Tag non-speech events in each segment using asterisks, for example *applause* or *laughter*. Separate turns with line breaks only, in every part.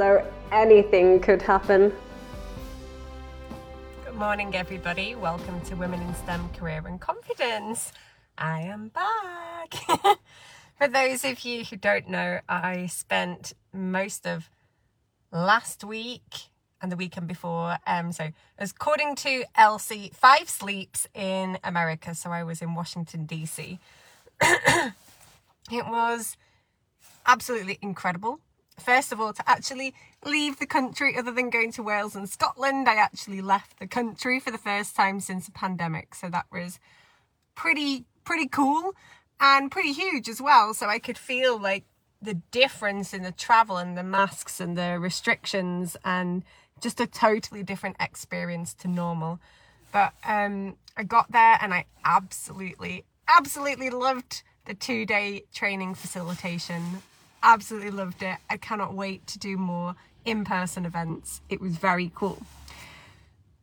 so anything could happen.
Good morning, everybody. Welcome to Women in STEM Career and Confidence. I am back. *laughs* For those of you who don't know, I spent most of last week and the weekend before. Um, so, according to Elsie, five sleeps in America. So, I was in Washington, D.C. *clears throat* it was absolutely incredible. First of all, to actually leave the country, other than going to Wales and Scotland, I actually left the country for the first time since the pandemic. So that was pretty, pretty cool and pretty huge as well. So I could feel like the difference in the travel and the masks and the restrictions and just a totally different experience to normal. But um, I got there and I absolutely, absolutely loved the two day training facilitation. Absolutely loved it. I cannot wait to do more in person events. It was very cool.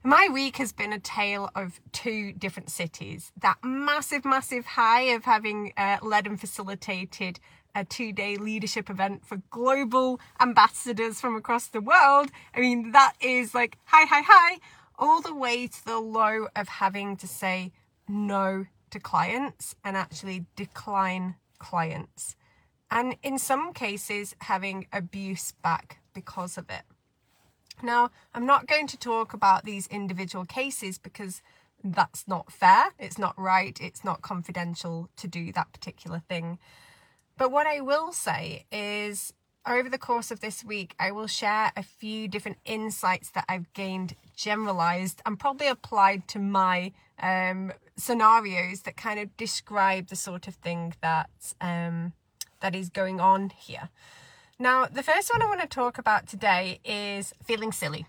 My week has been a tale of two different cities. That massive, massive high of having uh, led and facilitated a two day leadership event for global ambassadors from across the world. I mean, that is like hi, hi, hi, all the way to the low of having to say no to clients and actually decline clients. And in some cases, having abuse back because of it. Now, I'm not going to talk about these individual cases because that's not fair, it's not right, it's not confidential to do that particular thing. But what I will say is over the course of this week, I will share a few different insights that I've gained generalized and probably applied to my um, scenarios that kind of describe the sort of thing that um, that is going on here. Now, the first one I want to talk about today is feeling silly.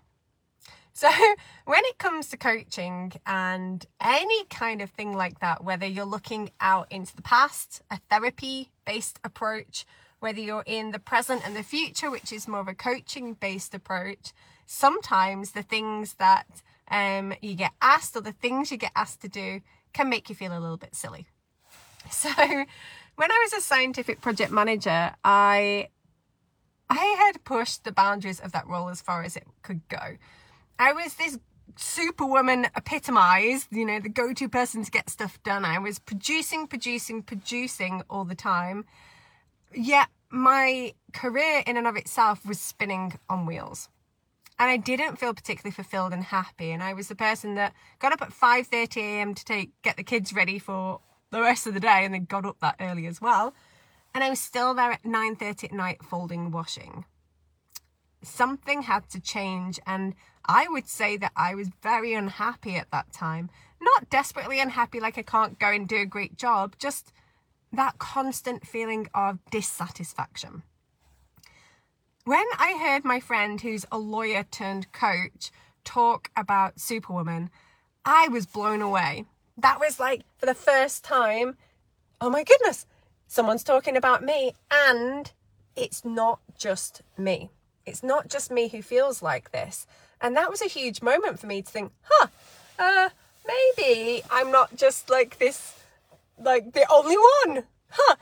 So, *laughs* when it comes to coaching and any kind of thing like that, whether you're looking out into the past, a therapy based approach, whether you're in the present and the future, which is more of a coaching based approach, sometimes the things that um, you get asked or the things you get asked to do can make you feel a little bit silly. *laughs* So, when I was a scientific project manager, I I had pushed the boundaries of that role as far as it could go. I was this superwoman epitomized, you know, the go-to person to get stuff done. I was producing, producing, producing all the time. Yet my career in and of itself was spinning on wheels. And I didn't feel particularly fulfilled and happy. And I was the person that got up at 5:30 a.m. to take get the kids ready for the rest of the day and then got up that early as well. And I was still there at 9:30 at night folding washing. Something had to change and I would say that I was very unhappy at that time. Not desperately unhappy like I can't go and do a great job, just that constant feeling of dissatisfaction. When I heard my friend, who's a lawyer turned coach, talk about Superwoman, I was blown away. That was like, for the first time, oh my goodness, someone's talking about me, and it's not just me. It's not just me who feels like this. And that was a huge moment for me to think, huh, uh, maybe I'm not just like this, like the only one, huh?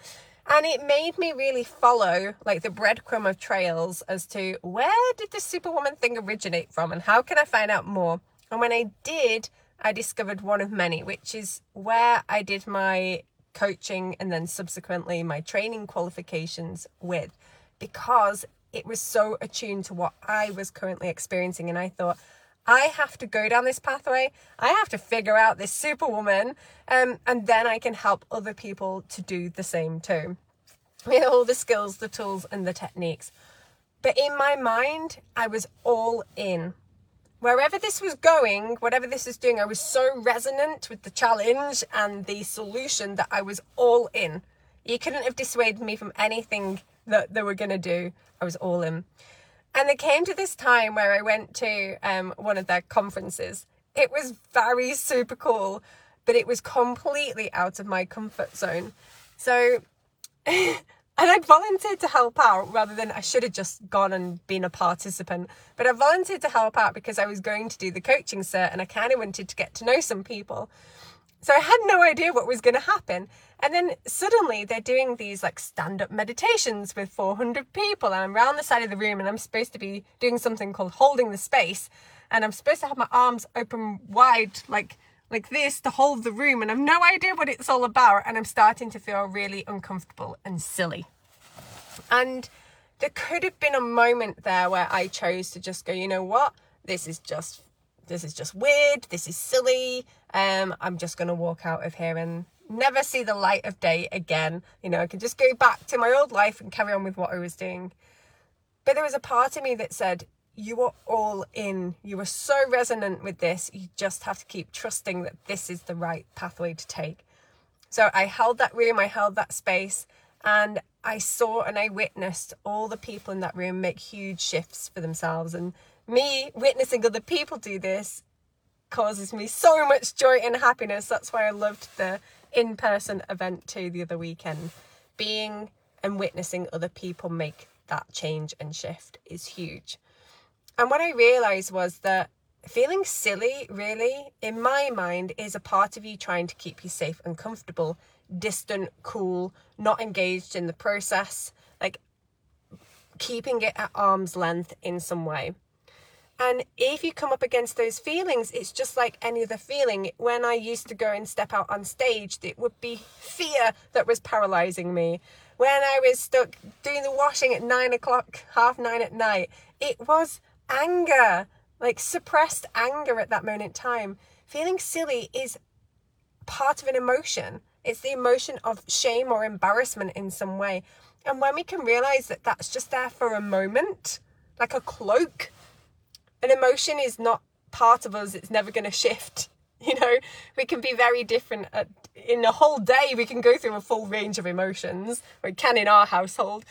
And it made me really follow like the breadcrumb of trails as to where did the superwoman thing originate from and how can I find out more? And when I did, I discovered one of many, which is where I did my coaching and then subsequently my training qualifications with because it was so attuned to what I was currently experiencing. And I thought, I have to go down this pathway. I have to figure out this superwoman, um, and then I can help other people to do the same too. With all the skills, the tools, and the techniques. But in my mind, I was all in. Wherever this was going, whatever this is doing, I was so resonant with the challenge and the solution that I was all in. You couldn't have dissuaded me from anything that they were going to do. I was all in. And it came to this time where I went to um, one of their conferences. It was very super cool, but it was completely out of my comfort zone. So, *laughs* and I volunteered to help out rather than I should have just gone and been a participant. But I volunteered to help out because I was going to do the coaching cert and I kind of wanted to get to know some people. So I had no idea what was going to happen. And then suddenly they're doing these like stand up meditations with 400 people. And I'm around the side of the room and I'm supposed to be doing something called holding the space. And I'm supposed to have my arms open wide, like like this to hold the room and I've no idea what it's all about and I'm starting to feel really uncomfortable and silly. And there could have been a moment there where I chose to just go, you know what? This is just this is just weird, this is silly. Um I'm just going to walk out of here and never see the light of day again. You know, I can just go back to my old life and carry on with what I was doing. But there was a part of me that said, you are all in. You are so resonant with this. You just have to keep trusting that this is the right pathway to take. So I held that room, I held that space, and I saw and I witnessed all the people in that room make huge shifts for themselves. And me witnessing other people do this causes me so much joy and happiness. That's why I loved the in person event too the other weekend. Being and witnessing other people make that change and shift is huge. And what I realized was that feeling silly, really, in my mind, is a part of you trying to keep you safe and comfortable, distant, cool, not engaged in the process, like keeping it at arm's length in some way. And if you come up against those feelings, it's just like any other feeling. When I used to go and step out on stage, it would be fear that was paralyzing me. When I was stuck doing the washing at nine o'clock, half nine at night, it was anger, like suppressed anger at that moment in time. Feeling silly is part of an emotion. It's the emotion of shame or embarrassment in some way. And when we can realize that that's just there for a moment, like a cloak, an emotion is not part of us, it's never going to shift. *laughs* You know, we can be very different at, in a whole day. We can go through a full range of emotions, or it can in our household.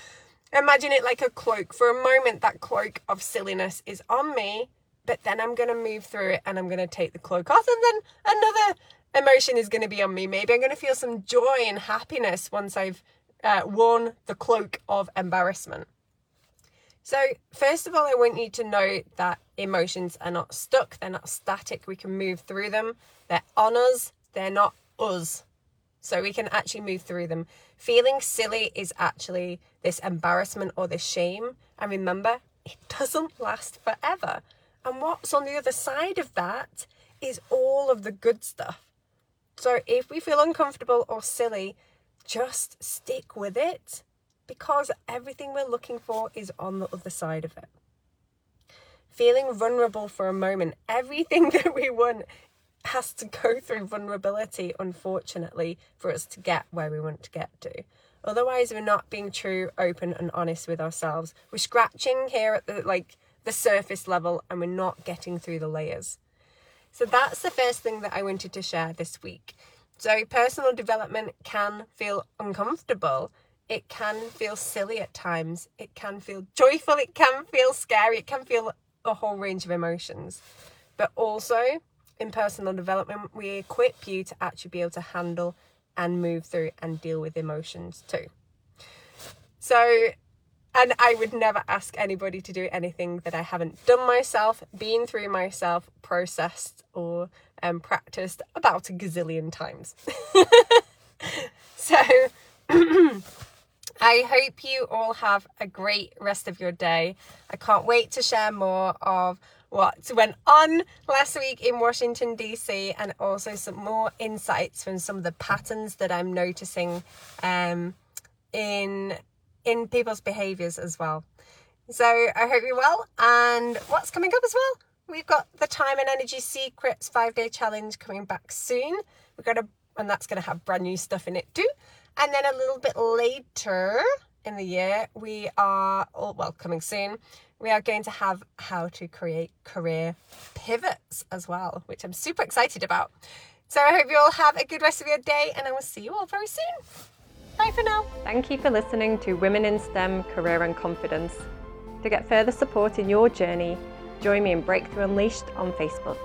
Imagine it like a cloak. For a moment, that cloak of silliness is on me, but then I'm going to move through it and I'm going to take the cloak off, and then another emotion is going to be on me. Maybe I'm going to feel some joy and happiness once I've uh, worn the cloak of embarrassment. So, first of all, I want you to know that emotions are not stuck, they're not static. We can move through them, they're on us, they're not us. So, we can actually move through them. Feeling silly is actually this embarrassment or this shame. And remember, it *laughs* doesn't last forever. And what's on the other side of that is all of the good stuff. So if we feel uncomfortable or silly, just stick with it because everything we're looking for is on the other side of it. Feeling vulnerable for a moment, everything *laughs* that we want has to go *laughs* through vulnerability, unfortunately, for us to get where we want to get to. Otherwise, we're not being true, open, and honest with ourselves. We're scratching here at the like the surface level, and we're not getting through the layers. So that's the first thing that I wanted to share this week. So personal development can feel uncomfortable. It can feel silly at times. It can feel joyful. It can feel scary. It can feel a whole range of emotions. But also, in personal development, we equip you to actually be able to handle and move through and deal with emotions too. So, and I would never ask anybody to do anything that I haven't done myself, been through myself, processed, or um, practiced about a gazillion times. *laughs* so, *clears throat* I hope you all have a great rest of your day. I can't wait to share more of what went on last week in Washington, D.C., and also some more insights from some of the patterns that I'm noticing um, in in people's behaviors as well. So I hope you're well. And what's coming up as well? We've got the Time and Energy Secrets five day challenge coming back soon. We've got a, and that's going to have brand new stuff in it too. And then a little bit later in the year, we are, oh, well, coming soon, we are going to have how to create career pivots as well, which I'm super excited about. So I hope you all have a good rest of your day and I will see you all very soon. Bye for now.
Thank you for listening to Women in STEM Career and Confidence.
To get further support in your journey, join me in Breakthrough Unleashed on Facebook.